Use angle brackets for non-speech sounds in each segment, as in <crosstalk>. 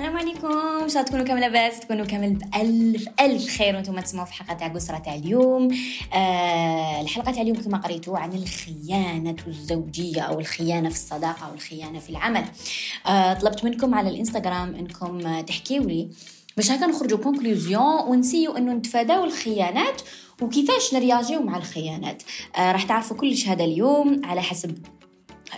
السلام عليكم. ان شاء الله تكونوا كامل لاباس تكونوا كامل بألف ألف خير وأنتم تسمعوا في حلقة تاع قسرة تاع اليوم. آه الحلقة تاع اليوم كما قريتوا عن الخيانة الزوجية أو الخيانة في الصداقة أو الخيانة في العمل. آه طلبت منكم على الإنستغرام إنكم تحكيوا لي باش هكا نخرجوا conclusion ونسيو إنه نتفاداو الخيانات وكيفاش نرياجيو مع الخيانات. آه راح تعرفوا كلش هذا اليوم على حسب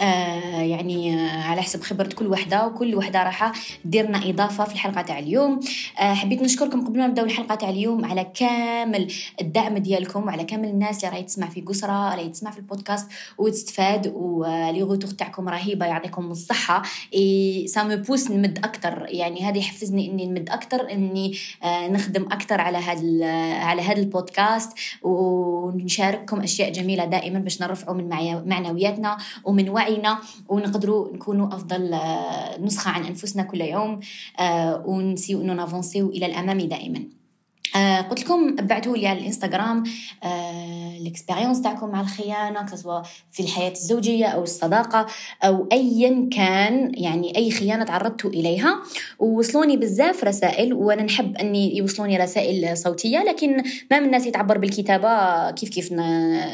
آه يعني آه على حسب خبرة كل وحدة وكل وحدة راح دير لنا إضافة في الحلقة تاع اليوم. آه حبيت نشكركم قبل ما نبداو الحلقة تاع اليوم على كامل الدعم ديالكم وعلى كامل الناس اللي راهي تسمع في قسرة راهي تسمع في البودكاست وتستفاد و les retours تاعكم رهيبة يعطيكم الصحة. et ça me pousse نمد أكثر يعني هذا يحفزني إني نمد أكثر إني آه نخدم أكثر على هذا على هذا البودكاست. ونشارككم أشياء جميلة دائما باش نرفعوا من معنوياتنا ومن وعي وعينا ونقدروا نكونوا أفضل آه، نسخة عن أنفسنا كل يوم آه، ونسيو إنه نافونسيو إلى الأمام دائما. آه قلت لكم ابعتوا لي على الإنستغرام آه ال expérience تاعكم مع الخيانة سواء في الحياة الزوجية أو الصداقة أو ايا كان يعني أي خيانة تعرضتوا إليها. ووصلوني بزاف رسائل وأنا نحب أني يوصلوني رسائل صوتية لكن ما من الناس يتعبر بالكتابة كيف كيف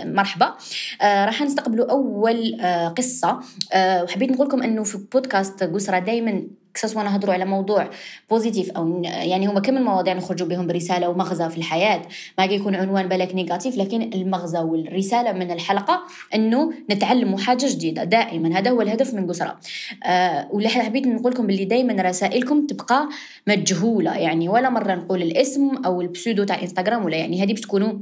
مرحبا. آه راح نستقبلوا أول آه قصة. آه وحبيت نقول لكم إنه في بودكاست قسرة دائما سواء نهضروا على موضوع positif أو يعني هما كم مواضيع نخرجوا بهم برسالة ومغزى في الحياة؟ ما يكون عنوان بالك négatif لكن المغزى والرسالة من الحلقة إنه نتعلموا حاجة جديدة دائما هذا هو الهدف من قسرة آه واللي حبيت نقول لكم باللي دائما رسائلكم تبقى مجهولة يعني ولا مرة نقول الاسم أو ال pseudo تاع انستغرام ولا يعني هذه بتكونوا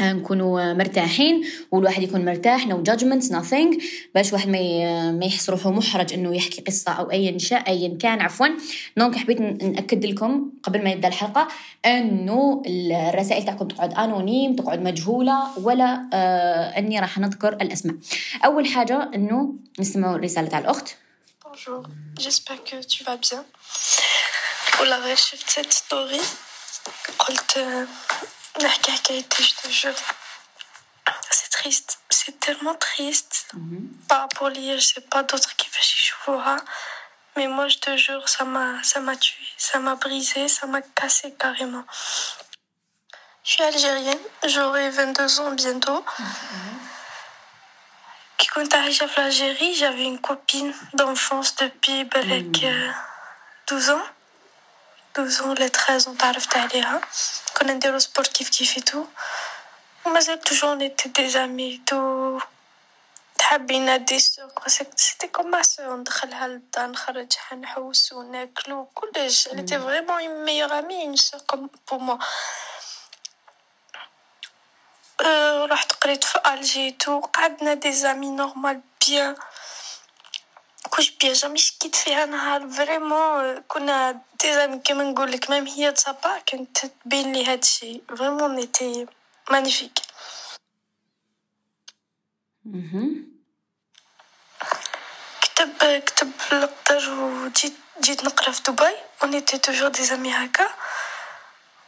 نكونوا مرتاحين والواحد يكون مرتاح no judgment nothing. باش واحد ما ما يحس روحه محرج إنه يحكي قصة أو اي شاء ايا كان عفوا. donc حبيت نأكد لكم قبل ما يبدأ الحلقة إنه الرسائل تاعكم تقعد anonyme تقعد مجهولة ولا آه إني راح نذكر الأسماء. أول حاجة إنه نسمعوا الرسالة تاع الأخت. Bonjour, j'espère que tu vas bien. والله شفت cette قلت La cacaïté, je te jure. C'est triste. C'est tellement triste. Mm-hmm. Pas pour les, je sais pas, d'autres qui font Chichoura. Mais moi, je te jure, ça m'a, tué, ça m'a brisé, ça m'a cassé carrément. Je suis algérienne, j'aurai 22 ans bientôt. Qui mm-hmm. compte arriver à l'Algérie, j'avais une copine d'enfance depuis ben, mm-hmm. 12 euh, ans. 12 ans ل 13 ans تعرفت عليها كنا نديرو sport كيف كيف et tout ومازال toujours on était des amies et tout تحبينا des sœurs c'était comme ma sœur ندخلها للدار نخرجها نحوس وناكلو كلش elle était vraiment une meilleure amie une sœur comme pour moi. رحت قريت في Alger et tout قعدنا des amies normal bien كوش bien jamais شكيت فيها نهار vraiment كنا des amies كيما نقولك même هي تصبا كانت تبين لي هادشي vraiment on était magnifique كتب كتب القدر وجيت جيت نقرا في دبي و on était toujours des amies هكا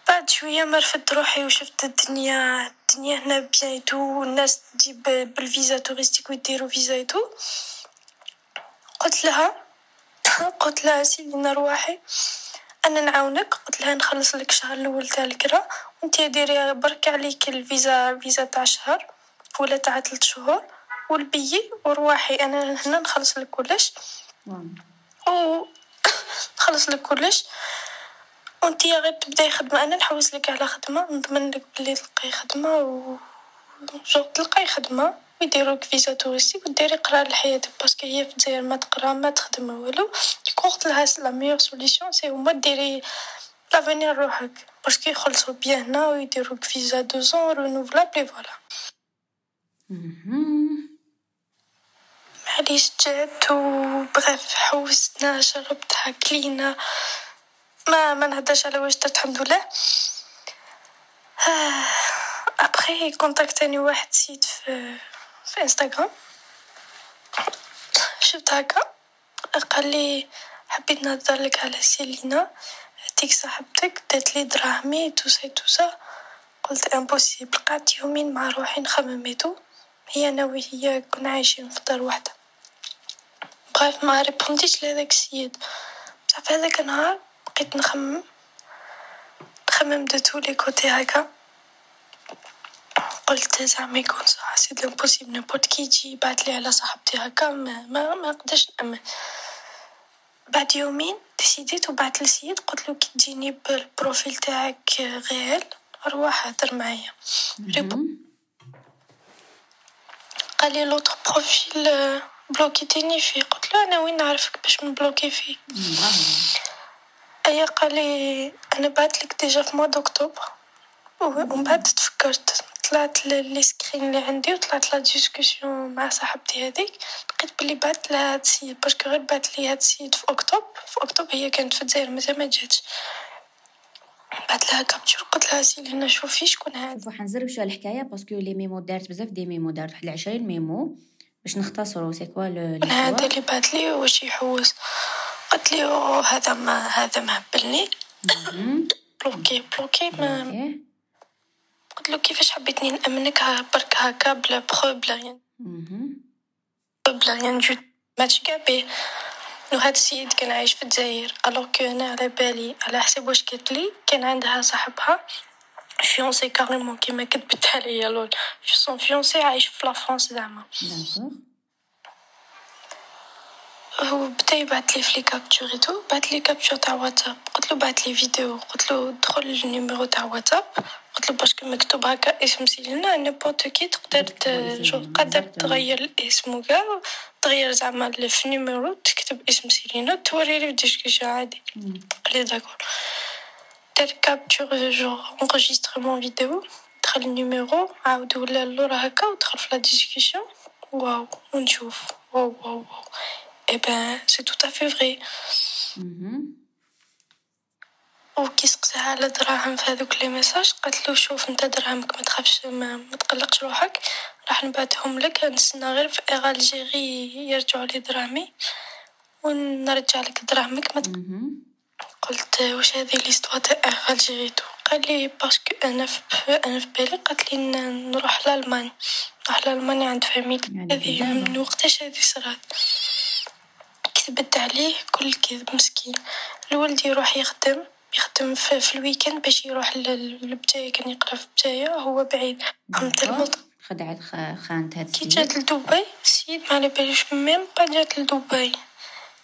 بعد شوية ما رفدت روحي وشفت الدنيا الدنيا هنا bien et tout الناس تجيب بالفيزا touristique ويديرو فيزا et tout قلت لها قلت لها سيدي نرواحي أنا نعاونك قلت لها نخلص لك الشهر الأول تاع الكرا وأنت ديري برك عليك الفيزا فيزا تاع شهر ولا تاع ثلاث شهور والبيي ورواحي أنا هنا نخلص لك كلش. و <coughs> نخلص لك كلش. وأنت غير تبداي خدمة أنا نحوس لك على خدمة نضمن لك بلي تلقاي خدمة و جو تلقاي ويديروك فيزا touristique وديري قرا لحياتك parce que هي في الجزائر ما تقرا ما تخدم والو قلت لها la meilleure solution c'est هما ديري l'avenir روحك parce que يخلصو bien هنا ويديروك فيزا deux ans renouvelable voilà معليش جات و bref حوسنا شربتها كلينا ما ما نهدرش على واش درت الحمد لله ابخي كونتاكتاني واحد c'était في في انستغرام شفت هكا. قال لي حبيت نهضر لك على سيلينا. عطيك صاحبتك دات لي دراهمي tout ça tout ça قلت impossible قعدت يومين مع روحي نخمم et tout هي أنا وهي كنا عايشين في دار واحدة bref ما ريبونديش لهذاك السيد. بصح في هذاك النهار بقيت نخمم. نخمم de tous les côtés هكا. قلت زعما يكون صح c'est l'impossible n'importe qui يجي يبعثلي على صاحبتي هكا ما ما, ما نقدرش نأمن. بعد يومين ديسيديت وبعث للسيد قلت له كي تجيني بال profil تاعك réel روح هدر معايا. قال لي l'autre profil بلوكيتيني فيه قلت له أنا وين نعرفك باش نبلوكي فيه. أيا قال لي أنا بعت لك déjà في mois d'octobre ومن بعد تفكرت. طلعت لي screen اللي عندي وطلعت la discussion مع صاحبتي هذيك. لقيت بلي بعت لها هاد السيد parce que غير بعت لي هاد السيد في اكتوبر في اكتوبر هي كانت في الجزائر مازال ما جاتش. بعت لها capture قلت لها سيلينا شوفي شكون هاد شوفوا حنزرب شوية الحكاية parce que les mémos دارت بزاف des mémos دارت واحد 20 mémos باش نختصروا c'est quoi لو هذا اللي بعت لي واش يحوس. قلت لي هذا ما هذا مهبلني bloquer bloquer ما <laughs> قلت له كيفاش حبيتني نأمنك؟ ها- برك هكا بلا بخو بلا مهم. بلا يعني جو ماتش كاع بيه. وهذا السيد كان عايش في الجزائر. alors que أنا على بالي على حسب واش قالت لي كان عندها صاحبها fiancé carrément كيما كتبت عليا لول. son fiancé عايش في la France زعما. هو بدأ يبعث لي في les captures et tout بعث لي capture تاع واتساب. قلت له بعث لي فيديو. قلت له دخل ال numéro تاع واتساب. قلت له parce que مكتوب هكا اسم سيلينا n'importe qui تقدر ت- جو قادر تغير الاسم وكاع تغير زعما في ال numéro تكتب اسم سيلينا توري لي في ال discussion عادي قال لي d'accord دار capture un enregistrement vidéo دخل ال numéro عاود ولا اللور هكا ودخل في la discussion wow ونشوف wow wow wow Eh ben, c'est tout à fait vrai. مهم. وكي سقساها على دراهم في هذوك les messages. قالت له شوف انت دراهمك ما تخافش ما, ما تقلقش روحك راح نبعثهم لك. نستنى غير في Air Algérie يرجعوا لي دراهمي. ونرجع لك دراهمك. ما. قلت واش هذه l'histoire تاع Air Algérie et tout؟ قال لي parce que أنا في أنا في بالي قالت لي نروح لألمانيا. نروح لألمانيا عند famille يعني هذه. من وقتاش هذه صرات. كذبت عليه كل كذب مسكين. الولد يروح يخدم. يخدم في, في ال week-end باش يروح لبجاية كان يقرأ في بجاية هو بعيد. قمت d'accord. الموت خدعت خ- خانت هاد كي جات لدبي السيد ما على بالوش ميم با جات لدبي.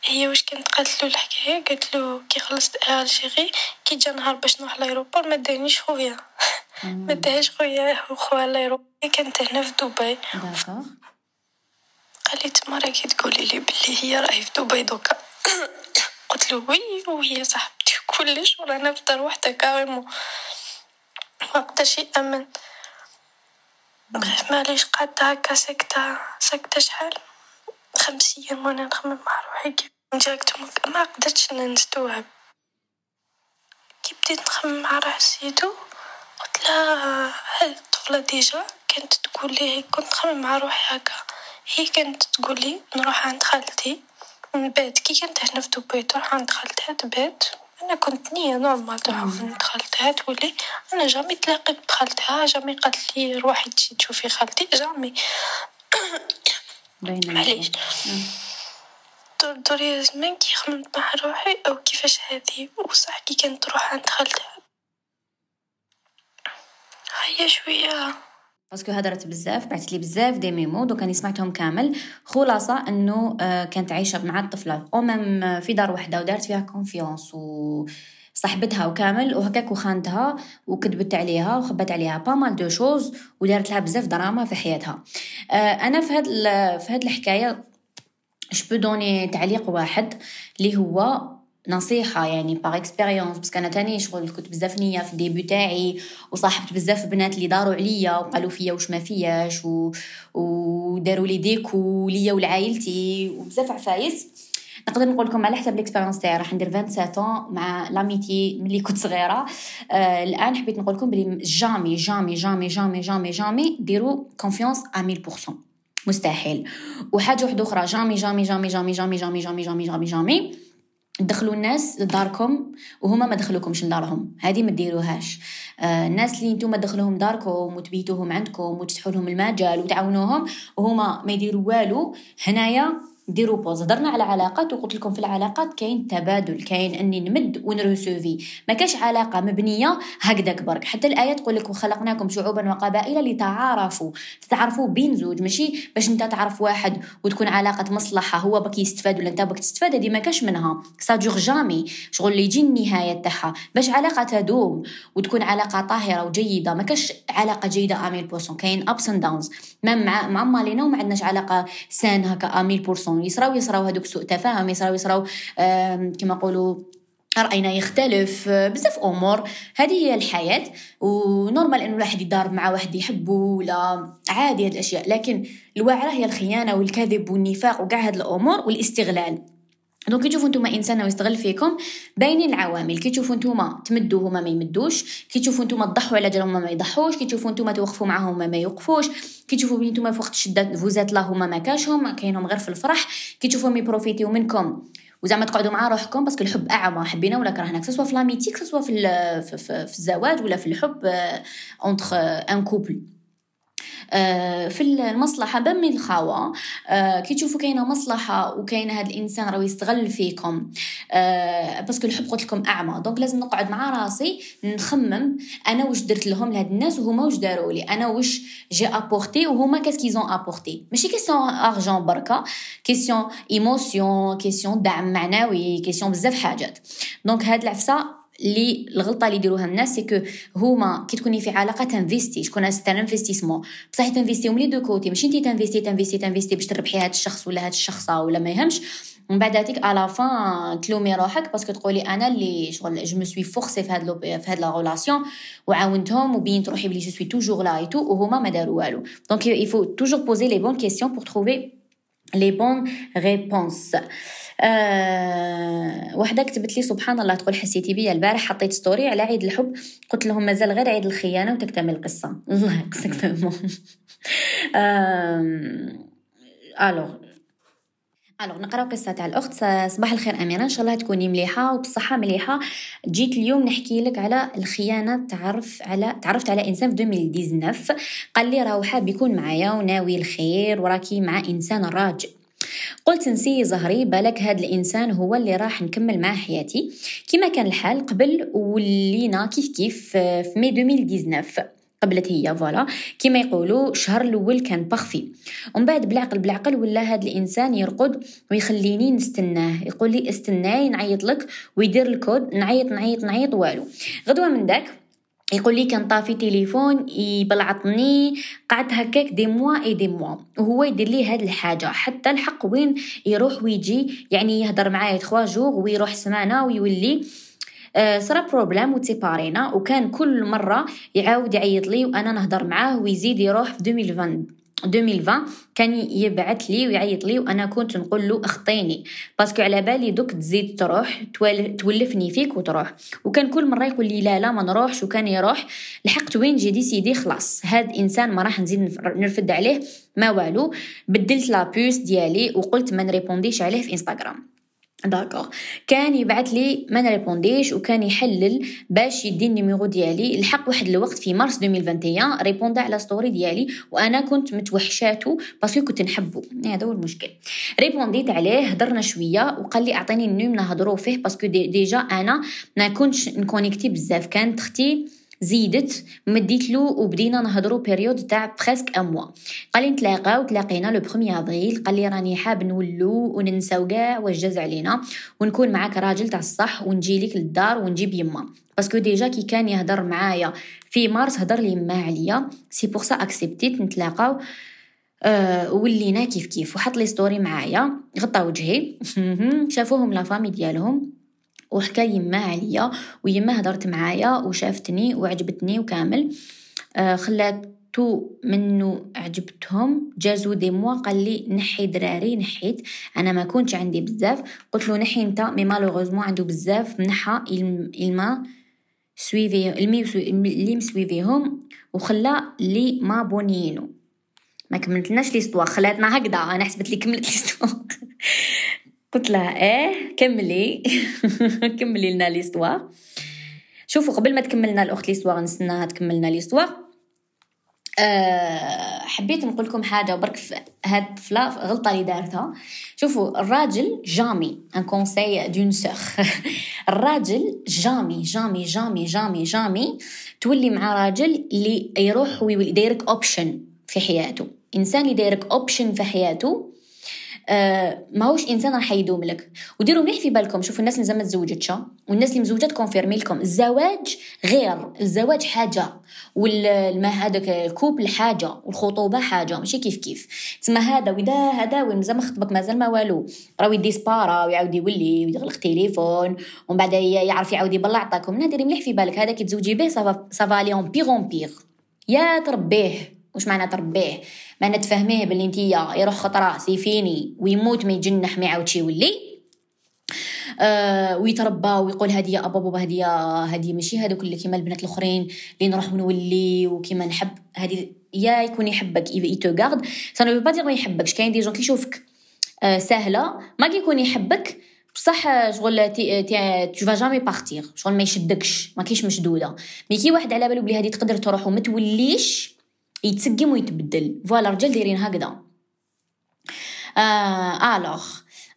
هي واش كانت قالت له الحكاية؟ قالت له كي خلصت Algérie كي جا نهار باش نروح ل aéroport ما دانيش خويا. <laughs> ما داهاش خويا خويا l'aéroport كانت هنا في دبي. قال لي تما راكي تقولي لي بلي هي راهي في دبي دوكا. <coughs> قلت له oui وهي صاحبتي. كلش ورانا في دار وحده carrément قدرش يأمن. معليش قعدت هكا ساكتة ساكتة شحال؟ خمس أيام وأنا نخمم مع روحي. direct ما قدرتش نستوعب. كي بديت نخمم مع روحي قلت لها هاد الطفلة déjà كانت تقول لي كنت نخمم مع روحي هكا. هي كانت تقول لي نروح عند خالتي. نبات كي كانت هنا في دبي تروح عند خالتها تبات. أنا كنت نية normal تروح عند خالتها تقولي أنا jamais تلاقيت بخالتها jamais قالت لي روحي تجي تشوفي خالتي jamais <coughs> معليش. دوري زمان كي خممت مع روحي أو كيفاش هذه وصح كي كانت تروح عند خالتها هيا شوية. parce que هدرت بزاف بعثت لي بزاف des mémos دوك راني سمعتهم كامل. خلاصة إنه آه، كانت عايشة مع الطفلة. ou même في دار وحدة ودارت فيها confiance و صاحبتها وكامل وهكاك وخانتها وكذبت عليها وخبت عليها pas mal de choses ودارت لها بزاف دراما في حياتها. آه، أنا في هاد في هاد الحكاية je donnais تعليق واحد اللي هو نصيحة يعني par expérience بس أنا تاني شغل كنت بزاف نية في ال début تاعي وصاحبت بزاف بنات اللي داروا عليا وقالوا فيا واش ما فياش و... وداروا لي des coups ليا ولعائلتي وبزاف عفايس نقدر نقول لكم على حسب ال expérience تاعي راح ندير 27 مع l'amitié ملي كنت صغيره آه الان حبيت نقول لكم بلي jamais jamais jamais jamais jamais jamais ديروا confiance à 1000% مستحيل وحاجه واحدة أخرى jamais jamais jamais jamais jamais jamais jamais jamais jamais jamais تدخلوا الناس لداركم وهما ما دخلوكمش لدارهم. هذه ما ديروهاش. آه الناس اللي نتوما تدخلوهم داركم وتبيتوهم عندكم وتفتحوا لهم المجال وتعاونوهم وهما ما يديروا والو. هنايا ديروا pause. هضرنا على علاقات وقلت لكم في العلاقات كاين تبادل كاين أني نمد ون recevoir ما كاش علاقة مبنية هكذاك برك حتى الايه تقول لك وخلقناكم شعوبا وقبائل لتعارفوا. تتعرفوا بين زوج ماشي باش انت تعرف واحد وتكون علاقة مصلحة. هو بك يستفاد ولا انت بك تستفاد هذه ما كاش منها. ça dure jamais شغل اللي يجي النهاية تاعها. باش علاقة تدوم وتكون علاقة طاهرة وجيدة ما كاش علاقة جيدة à mille pour cent كاين ups and downs مع مع مالينا وما عندناش علاقة saine هكا à mille pour cent يصراو يصراو هذوك سوء تفاهم يصراو يصراو كما نقولوا رأينا يختلف بزاف أمور. هذه هي الحياة و normal إنه الواحد يدار مع واحد يحبه ولا عادي هذه الأشياء لكن الوعرة هي الخيانة والكذب والنفاق وكاع هذه الأمور والاستغلال. donc كي تشوفوا نتوما انسان ويستغل فيكم باينين العوامل كي تشوفوا نتوما تمدوا هما ما يمدوش كي تشوفوا نتوما تضحوا على جالهم ما يضحوش كي تشوفوا نتوما توقفوا معاهم ما يوقفوش كي تشوفوا بلي نتوما في وقت الشده vous êtes là هما ما كاشهم كاينهم غير في الفرح كي تشوفوهم ي profit يو منكم وزعما تقعدوا مع روحكم parce que الحب اعمى حبينا ولا كرهنا سواء في l'amitié سواء في, في, في, في الزواج ولا في الحب entre un couple في المصلحة même الخاوة آه، كي تشوفوا كاينة مصلحة وكاينة هذا الإنسان راه يستغل فيكم آه، parce que الحب قلت لكم أعمى. donc لازم نقعد مع راسي نخمم أنا واش درت لهم لهاد الناس وهما واش داروا لي أنا واش j'ai apporté وهما qu'est-ce qu'ils ont apporté. ماشي question argent بركة question émotion question دعم معنوي question بزاف حاجات. donc هاد العفسة اللي الغلطه اللي يديروها الناس c'est que هما كي تكوني في علاقة ت investi شكون c'est un investissement بصح ت investi هم les deux côtés ماشي انت ت investi ت investi ت investi باش تربحي هاد الشخص ولا هاد الشخصة ولا ما يهمش. ومن بعد هاتيك à la fin تلومي روحك parce que تقولي أنا اللي شغل je me forçais في هاد في هاد la relation وعاونتهم وبينت روحي بلي je suis toujours là et tout وهما ما داروا والو. donc il faut toujours poser les bonnes questions pour trouver les bonnes réponses آه وحده كتبت لي سبحان الله تقول حسيتي بيا البارح حطيت story على عيد الحب قلت لهم مازال غير عيد الخيانة وتكتمل القصة. <laughs> الله يقصك فهمو alors alors نقراو قصة تاع الأخت. صباح الخير أميرة. إن شاء الله تكوني مليحة وبصحه مليحة. جيت اليوم نحكي لك على الخيانة تعرف على تعرفت على إنسان في 2019 قال لي راهو حاب يكون معايا وناوي الخير وراكي مع إنسان راجل. قلت ن essayer زهري بالك هاد الإنسان هو اللي راح نكمل معاه حياتي. كما كان الحال قبل ولينا كيف كيف في مي 2019 قبلت et voilà. كيما يقولوا الشهر الأول كان parfait ومن بعد بالعقل بالعقل ولا هاد الإنسان يرقد ويخليني نستناه. يقول لي استناي نعيط لك. ويدير الكود نعيط نعيط نعيط والو. غدوة من داك يقول لي كان طافي تليفون يبلعطني. قعدت هكاك des mois et des mois. وهو يدير لي هاد الحاجة. حتى الحق وين يروح ويجي يعني يهضر معايا trois jours ويروح سمانة ويولي. صرا problème وت séparé نا وكان كل مرة يعاود يعيط لي وأنا نهضر معاه ويزيد يروح في 2020 2020 كان يبعث لي ويعيط لي وأنا كنت نقول له أخطيني parce que على بالي دوك تزيد تروح تولفني فيك وتروح. وكان كل مرة يقول لي لا لا ما نروحش وكان يروح لحقت وين j'ai décidé خلاص. هاد إنسان ما راح نزيد نرفد عليه ما والو. بدلت la puce ديالي وقلت ما ن répondi ش عليه في إنستغرام. d'accord كان يبعث لي ما ن répondi ش وكان يحلل باش يدي ال numéro ديالي. الحق واحد الوقت في مارس 2021 répond ا على story ديالي وأنا كنت متوحشاتو parce que كنت نحبو. هذا هو المشكل. répondi ت عليه هضرنا شوية وقال لي أعطيني ال num نهضروا فيه parce que دي déjà أنا ما كنتش ن connecter بزاف. كانت أختي زيدت مديت له وبدينا نهضروا période تاع presque un mois قال لي نتلاقاو تلاقينا le 1 افريل قال لي راني حاب نولو وننساو كاع واش جاز علينا. ونكون معاك راجل تاع الصح ونجي لك للدار ونجيب يما parce que déjà كي كان يهضر معايا في مارس هضر لي ما عليا. c'est pour ça accepté ت نتلاقاو. أه ولينا كيف كيف. وحط لي story معايا. غطى وجهي. <laughs> شافوهم la famille ديالهم. وحكى يما عليا ويما هضرت معايا وشافتني وعجبتني وكامل. آه خلاتو منو عجبتهم جازو deux mois قال لي نحي دراري نحيت. أنا ما كنتش عندي بزاف. قلت له نحي انت mais malheureusement عنده بزاف منحى إلما suivi اللي م suivi هم وخلا لي ما بونينو ما كملتلناش l'histoire خلاتنا هكذا أنا حسبت لي كملت l'histoire <laughs> قلت لها إيه كملي. <laughs> كملي لنا l'histoire شوفوا قبل ما تكملنا الأخت l'histoire نستناها تكملنا l'histoire أه حبيت نقول لكم حاجة برك هاد الطفله غلطة اللي دارتها. شوفوا الراجل jamais un conseil d'une sœur الراجل jamais jamais jamais jamais jamais. تولي مع راجل اللي يروح ويديرك option في حياته. إنسان اللي يديرك option في حياته آه ماهوش إنسان راح يدوم لك. وديروا مليح في بالكم شوفوا الناس اللي زعما تزوجتش والناس اللي مزوجات confirmer لكم. الزواج غير الزواج حاجة والما هذاك ال couple حاجة والخطوبة حاجة ماشي كيف كيف. تسمى هذا ودا هذا وين مازال ما خطبك مازال ما والو. راه ي disparaît ويعاود يولي ويغلق تليفون ومن بعد يعرف يعاود يبلع عطاكم ديري مليح في بالك. هذا كي تزوجي به ça va de pire en pire يا تربيه. واش معنى تربيه؟ معنى تفهميه باللي نتيا يروح خطره c'est fini ويموت ما يجنح ما يعاودش يولي؟ آه ويتربى ويقول هذه أبا بابا هذه هذه ماشي هذوك اللي كيما البنات الأخرين اللي نروح ونولي وكيما نحب هذه يا يكون يحبك il te garde ça veut dire ما يحبكش كاين des gens كيشوفك آه سهلة ما كيكون يحبك بصح شغل t'es tu vas jamais partir شغل ما يشدكش ما كيش مشدودة. mais كي واحد على بالو بلي هذه تقدر تروح وما توليش يتسقم ويتبدل voilà الرجال دايرين هكذا. آه alors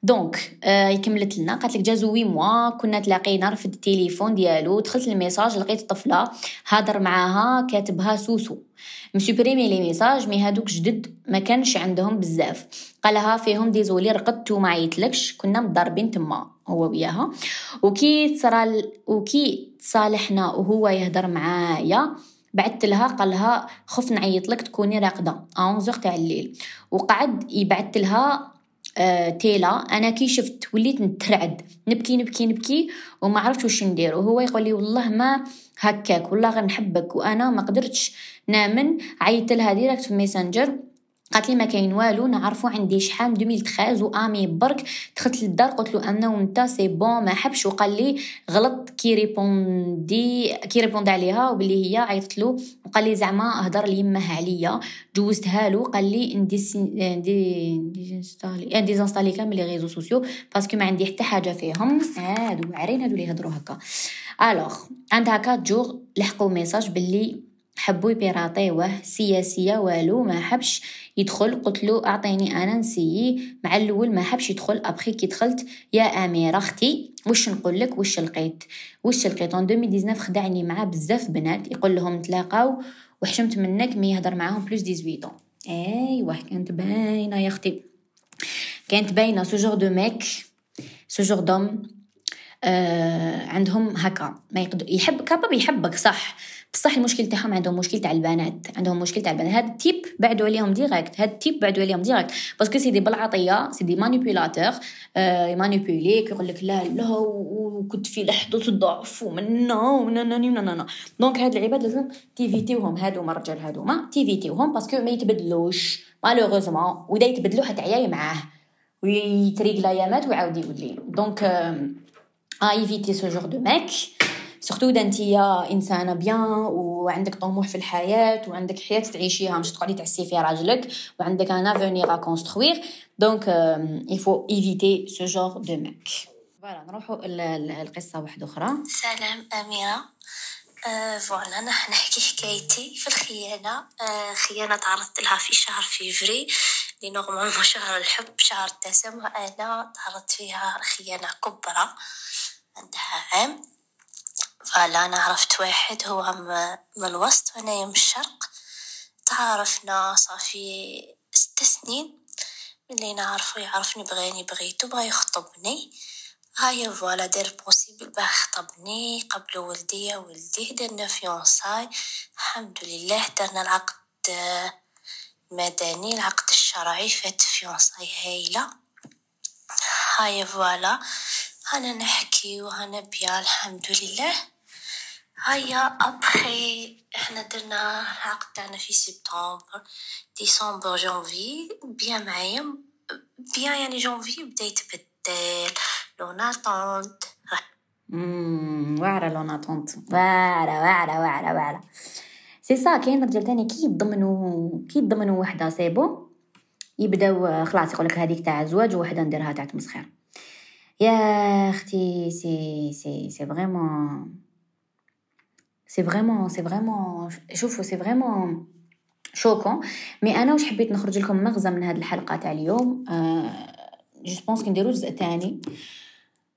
donc آه كملت لنا. قالت لك جازو وي موا كنا تلاقينا رفد التليفون ديالو. دخلت ال messages لقيت الطفله هادر معاها كاتبها سوسو. م supprimé les messages mais هادوك جدد ما كانش عندهم بزاف. قالها فيهم désolé رقدت وما عيطلكش. كنا مضاربين تما هو وياها. وكي تصرا وكي تصالحنا وهو يهدر معايا. بعثت لها قال لها خف نعيط لك تكوني راقدة 11 تاع الليل. وقعد يبعث لها آه t'es là أنا كي شفت وليت نترعد نبكي نبكي نبكي وما عرفتش واش ندير. وهو يقول لي والله ما هكاك والله غير نحبك وأنا ما قدرتش نامن عيطت لها direct في Messenger. قالت لي ما كاين والو نعرفو عندي شحال 2013 و amis برك. دخلت للدار قلت له أنا وانت c'est bon ما حبش. وقال لي غلط كي répondit كي répond عليها وبلي هي عيطت له. وقال لي زعما هضر لي يماه عليا. جوزتها له قال لي ندي ندي ندي désinstaller كامل les réseaux sociaux parce que ما عندي حتى حاجة فيهم. هادو عارين هادو اللي يهضروا هكا. alors عندها 4 jours لحقوا message باللي حبوا ي pirater وه سياسية والو ما حبش يدخل. قلت له أعطيني أنا ن essayer. مع الأول ما حبش يدخل. أبخي كي دخلت يا أميرة أختي واش نقول لك؟ واش لقيت؟ واش لقيت؟ en 2019 خدعني مع بزاف بنات. يقول لهم نتلاقاو وحشمت منك mais يهضر معاهم plus 18 أيوه كانت باينة يا أختي. كانت باينة. ce genre de mecs ce genre d'hommes آه عندهم هكا. ما يقدر يحب capable يحبك صح. بصح المشكل تاعهم عندهم مشكل تاع البنات عندهم مشكل تاع البنات. هاد ال type بعدوا عليهم direct هاد ال type بعدوا عليهم direct parce que c'est des بالعطيه c'est des manipulateurs آه manipuler ك يقول لك لا لا وكنت في لحظة الضعف ومنا وناناني ونانا donc هاد العباد لازم ت éviter وهم هادوما الرجال هادوما ت éviter وهم parce que ما يتبدلوش malheureusement وإذا يتبدلوا حتعياي معاه. ويتريق لايامات ويعاود يولي donc à éviter ce genre de mecs surtout اذا انتيا انسانه bien وعندك طموح في الحياة وعندك حياة تعيشيها مش تقعدي تعسي في راجلك وعندك un avenir à construire donc il faut éviter ce genre de mecs voilà نروحوا القصة واحدة أخرى. سلام أميرة. voilà أنا نحكي حكايتي في الخيانة. أه خيانة تعرضت لها في شهر فيفري. اللي normalement شهر الحب شهر التسامح. أنا تعرضت فيها خيانة كبرى عندها عام. voilà أنا عرفت واحد هو من الوسط وأنا من الشرق. تعارفنا صافي ست سنين ملي نعرفو يعرفني بغاني بغيتو بغا يخطبني. هاي voilà دار possible باه خطبني قبل ولدي ولدي درنا fiançailles الحمد لله درنا العقد المدني العقد الشرعي فات fiançailles هايلة. هاي voilà هانا نحكي وهانا بيا الحمد لله. هيا أبخي إحنا درنا العقد تاعنا في سبتمبر ديسمبر janvier bien معايا bien يعني جونفي بدأ يتبدل لوناتونت واعرة لوناتونت واعرة واعرة واعرة واعرة. سي سا كاين رجال تاني كي يضمنوا كي يضمنوا وحدة c'est bon يبداو خلاص يقولك هذيك تاع الزواج وحده نديرها تاع تمسخير. يا أختي c'est c'est c'est vraiment c'est vraiment c'est vraiment شوفوا c'est vraiment choquant mais أنا واش حبيت نخرج لكم مغزى من هذه الحلقة تاع اليوم؟ أه je pense que نديرو جزء تاني.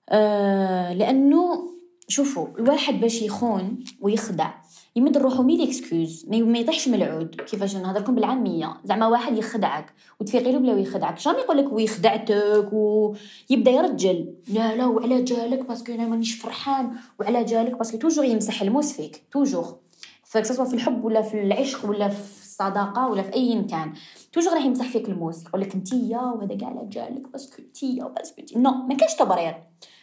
أه لأنه شوفوا الواحد باش يخون ويخدع يمد روحو mille excuses ما يطيحش من العود. كيفاش؟ نهضر لكم بالعامية. زعما واحد يخدعك وتفيقي له بلا يخدعك. jamais يقول لك ويخدعتك ويبدا يرجل. لا لا وعلى جالك parce que أنا مانيش فرحان. وعلى جالك parce que toujours يمسح الموس فيك. toujours. ف que ce soit في الحب ولا في العشق ولا في الصداقة ولا في أي كان toujours راح يمسح فيك الموس. يقول لك أنتيا وهذا كاع على جالك parce que أنتيا parce que non ما كاينش تبرير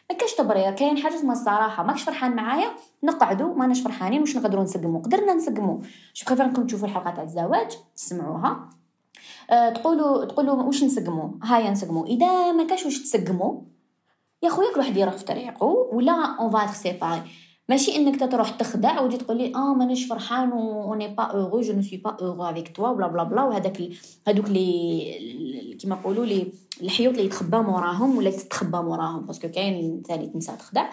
ما كاش تبرير كاين حاجة اسمها الصراحة. ماكش فرحان معايا؟ نقعدوا ماناش فرحانين. واش نقدروا نسقموا قدرنا نسقموا je préfère انكم تشوفوا الحلقة تاع الزواج. تسمعوها. أه تقولوا تقولوا واش نسقموا هيا نسقموا إذا ما كاش واش تسقموا يا خويا كل واحد يروح في طريقه ولا on va séparer ماشي إنك تروح تخدع وتجي تقول لي آه مانيش فرحان و n'est pas heureux je ne suis pas heureux avec toi bla bla bla. وهذاك هذوك لي كيما نقولوا لي الحيوط اللي يتخبى موراهم ولا تتخبى موراهم. parce que كاين ثاني تنسى تخدع.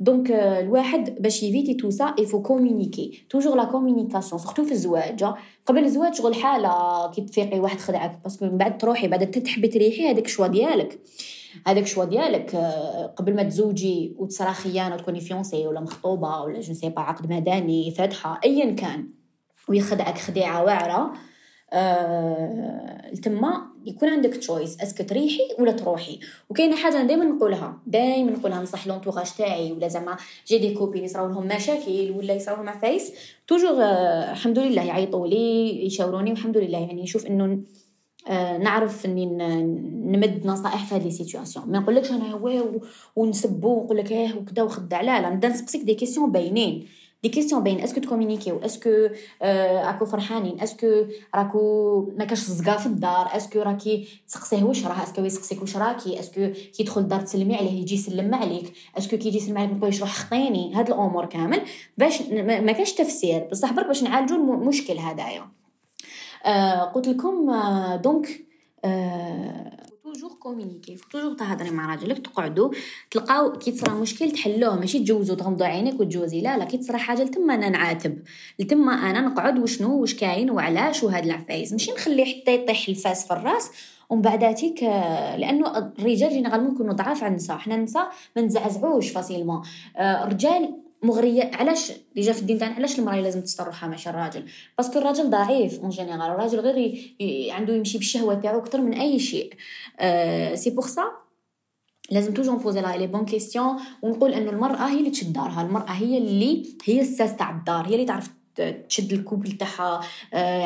donc الواحد باش ي éviter tout ça il faut communiquer toujours la communication surtout في الزواج قبل الزواج شغل حالة كي تفيقي واحد خدعك. parce que من بعد تروحي بعد تحبي تريحي هذاك choix ديالك. هذاك choix ديالك؟ قبل ما تزوجي وتصرا خيانه وتكوني fiancée ولا مخطوبة ولا je sais pas عقد مدني فاتحة ايا كان. ويخدعك خديعة واعرة. آه تما يكون عندك choix est-ce que تريحي ولا تروحي. وكاينة حاجة دائما نقولها دائما نقولها نصح l'entourage تاعي ولا زعما j'ai des copines يصراو لهم مشاكل ولا يصراو لهم عفايس toujours آه الحمد لله يعيطوا لي يشاوروني والحمد لله يعني نشوف إنه آه نعرف إني نمد نصائح في هذه ال situation ما نقولكش أنا واه ونسبو ونقول لك آه وكذا وخدع لا لا نبدا نسقسيك des questions باينين. دي كيسيون باين اسكو تكومونيكيو اسكو راكو فرحانين؟ اسكو راكو ما كاش صقا في الدار؟ est-ce que راكي تسقسيه واش راه est-ce que يسقسيك واش راكي؟ est-ce que كي يدخل الدار تسلمي عليه يجي يسلم عليك؟ est-ce que كي يجي يسلم عليك تقوليش روح خطيني؟ هاد الأمور كامل. باش ما كاش تفسير. بصح برك باش نعالجوا المشكل هذايا آه قلت لكم آه donc آه toujours communiquer toujours تهضري مع راجلك تقعدوا تلقاو كي تصرا مشكل تحلوه. ماشي تجوزوا تغمضوا عينيك وتجوزي. لا لا كي تصرا حاجة لتما أنا نعاتب. لتما أنا نقعد وشنو؟ واش كاين؟ وعلاش؟ وهاد العفايس. ماشي نخليه حتى يطيح الفاس في الراس. ومن بعداتيك لأنه الرجال généralement يكونوا ضعاف على النساء. حنا النساء ما نزعزعوش facilement الرجال مغرية. علاش؟ اللي جا في الدين تاعنا علاش المرأة لازم تستر روحها ماشي الراجل parce que الراجل ضعيف en général. الراجل غير ي... عنده يمشي بالشهوة تاعو أكثر من أي شيء. أه c'est pour ça لازم toujours ن poser les bonnes questions ونقول إنه المرأة هي اللي تشد دارها. المرأة هي اللي هي الساس تاع الدار. هي اللي تعرف تشد ال couple تاعها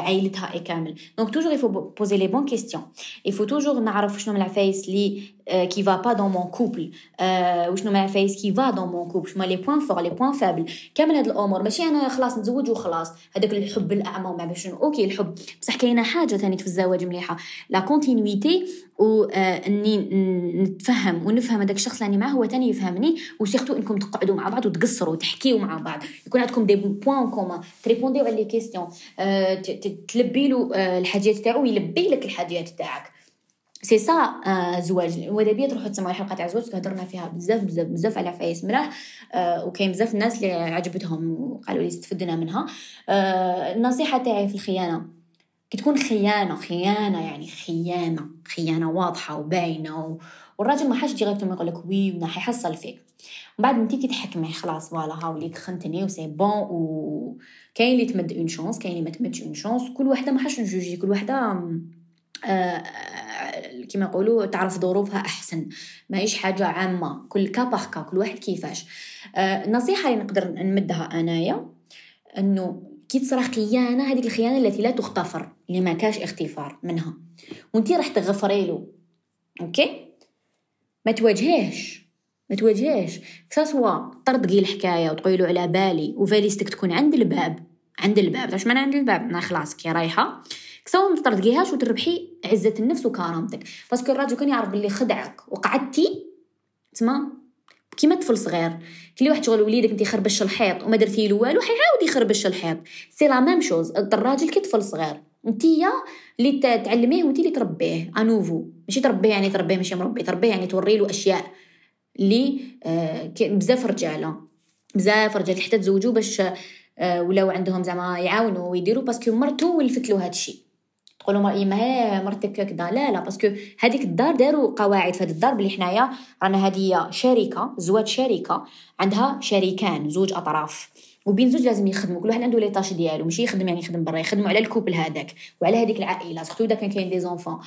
عائلتها et كامل donc toujours il faut poser les bonnes questions il faut toujours نعرف شنو من العفايس لي qui va pas dans mon couple وشنو من العفايس qui va dans mon couple شنو les points forts les points faibles كامل هاد الأمور ماشي أنا خلاص نتزوج وخلاص. هذاك الحب الأعمى وما باش OK الحب. بصح كاينة حاجة ثاني في الزواج مليحة. la continuité و إني نتفهم ونفهم هذاك الشخص اللي معاه هو ثاني يفهمني. و surtout إنكم تقعدوا مع بعض وتقصروا وتحكيوا مع بعض. يكون عندكم des points communs ت répondre يو على les questions تلبي له الحاجات تاعو ويلبي لك الحاجات تاعك. سي سا آه زواج ودابيا تروحوا تسمعوا الحلقة تاع الزواج هضرنا فيها بزاف بزاف بزاف على عفايس ملاح آه وكاين بزاف الناس اللي عجبتهم وقالوا لي استفدنا منها. آه النصيحه تاعي في الخيانة. كي تكون خيانة خيانة يعني خيانة خيانة واضحة وباينة و... والراجل ما حاش غير يقول لك oui ونا حيحصل فيك. من بعد انت كي تحكمي خلاص voilà ها وليت خنتني و c'est bon و كاين اللي تمد une chance كاين اللي ما تمدش une chance كل وحدة ما حاش نجوجي كل وحدة آه كما يقولوا تعرف ظروفها أحسن. ماهيش حاجة عامة. كل cas par cas كل واحد كيفاش. آه النصيحه اللي نقدر نمدها أنايا إنه كي تصرا خيانة هذيك الخيانة التي لا تغتفر اللي ما كاش اغتفار منها. وانت راح تغفري له. OK؟ ما تواجهيش ما تواجهيش que ça soit طردقي الحكاية وتقولي له على بالي وفاليستك تكون عند الباب. عند الباب. واش معنى عند الباب أنا خلاص كي رايحة. que ce soit ما تطردقيهاش وتربحي عزة النفس وكرامتك. parce que الراجل كان يعرف باللي خدعك وقعدتي تما كيما طفل صغير. كل واحد شغل وليدك انت خربش الحيط وما درتي له والو حيعاود يخربش الحيط. c'est la même chose. الراجل كي طفل صغير انتيا اللي تعلميه وانت اللي تربيه à nouveau ماشي تربيه يعني تربيه ماشي مربي. تربيه يعني توري له أشياء اللي آه بزاف رجالة. بزاف رجال. حتى تزوجوا باش آه ولاو عندهم زعما يعاونوا ويديروا parce que مرتو ولفت له هذا تقولوا ما هي مرتك كذا لا لا parce que هذيك الدار داروا قواعد في هذه الدار. بلي حنايا رانا هذه شركة زواج شركة عندها شريكان زوج أطراف. وبين زوج لازم يخدموا. كل واحد عنده les tâches ديالو. ماشي يخدم يعني يخدم برا يخدموا على ال couple هذاك وعلى هذيك العائلة. surtout إذا كان كاين des enfants.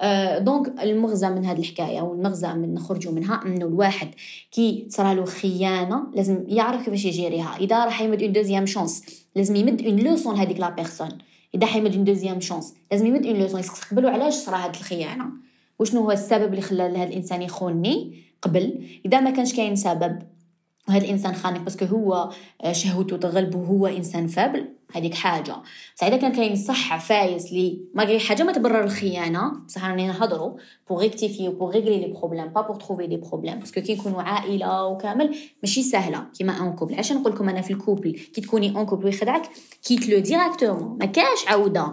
أه donc المغزى من هذه الحكاية والمغزى من نخرجوا منها إنه الواحد كي تصرى له خيانة لازم يعرف كيفاش ي gérer يها. إذا راح يمد une deuxième chance لازم يمد une leçon لهذيك la personne إذا حيمد une deuxième chance لازم يمد une leçon يسقسيوا علاش صرا هاد الخيانة؟ وشنو هو السبب اللي خلى هذا الإنسان يخونني قبل؟ إذا ما كانش كاين سبب. وهذا الانسان خانك parce que هو آه، شهوته تغلب وهو إنسان faible. هذيك حاجة. بصح اذا كان كاين صح فايس لي. ما غير حاجة ما تبرر الخيانة. بصح راني نهضروا pour rectifier pour régler les problèmes pas pour trouver des problèmes parce que كي نكونوا عائلة وكامل ماشي سهلة. كيما un couple علاش نقول لكم أنا في ال couple كي تكوني un couple ويخدعك كيت لو ديراكتومون ما كاش عودة.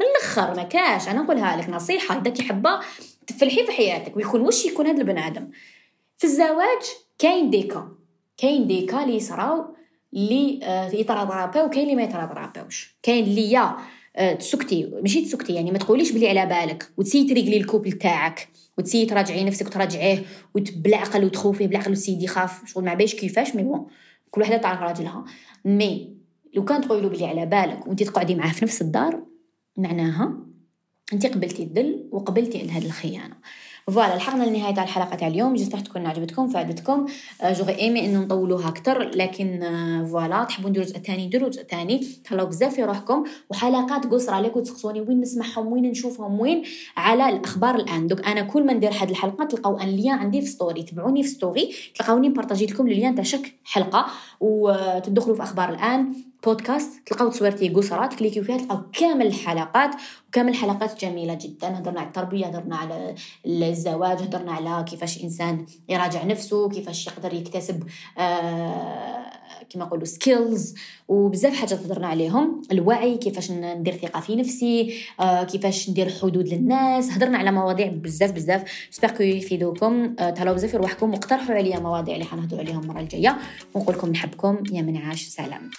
من الأخر ما كاش. أنا نقولها لك نصيحة. إذا كي حبه تفلحي في حياتك. ويكون وش يكون هذا البنادم في الزواج كاين ديكا. كاين ديكا اللي يصراو اللي آه، يترابراو وكاين اللي ما يترابراوش كاين اللي يا آه، تسكتي ماشي تسكتي يعني ما تقوليش بلي على بالك وتسي تريقلي الكوبل تاعك وتسي تراجعي نفسك وتراجعيه وبالعقل وتخوفيه بالعقل وسيدي يخاف شغل ما باش كيفاش مي بون كل وحدة تعرف راجلها. mais لو كان تقولي له بلي على بالك وانت تقعدي معاه في نفس الدار معناها انت قبلتي الذل وقبلتي هذه الخيانة. voilà لحقنا لنهاية تاع الحلقة تاع اليوم. j'espère تكون عجبتكم فادتكم j'aurais aimé إنه نطولوها أكثر لكن voilà تحبوا نديروا جزء ثاني نديروا جزء ثاني تهلاو بزاف في روحكم وحلقات قصرات عليكم تسقسوني وين نسمعهم وين نشوفهم وين؟ على الأخبار الآن. دوك أنا كل ما ندير هذه الحلقة تلقاو un lien عندي في story تبعوني في story تلقاوني partagé ت لكم ال lien تاع chaque حلقة وتدخلوا في أخبار الآن. بودكاست تلقاو تصويرتي قصرات cliquer يو فيها تلقاو كامل الحلقات وكامل الحلقات جميلة جدا. هضرنا على التربية هضرنا على الزواج هضرنا على كيفاش انسان يراجع نفسه كيفاش يقدر يكتسب آه كما نقولوا skills وبزاف حاجات هضرنا عليهم. الوعي كيفاش ندير ثقة في نفسي آه كيفاش ندير حدود للناس. هضرنا على مواضيع بزاف بزاف. j'espère que يفيدوكم. آه تهلاو بزاف في رواحكم واقترحوا عليا مواضيع اللي حنهضروا عليهم المرة الجاية. ونقول لكم نحبكم. يا من عاش. سلام.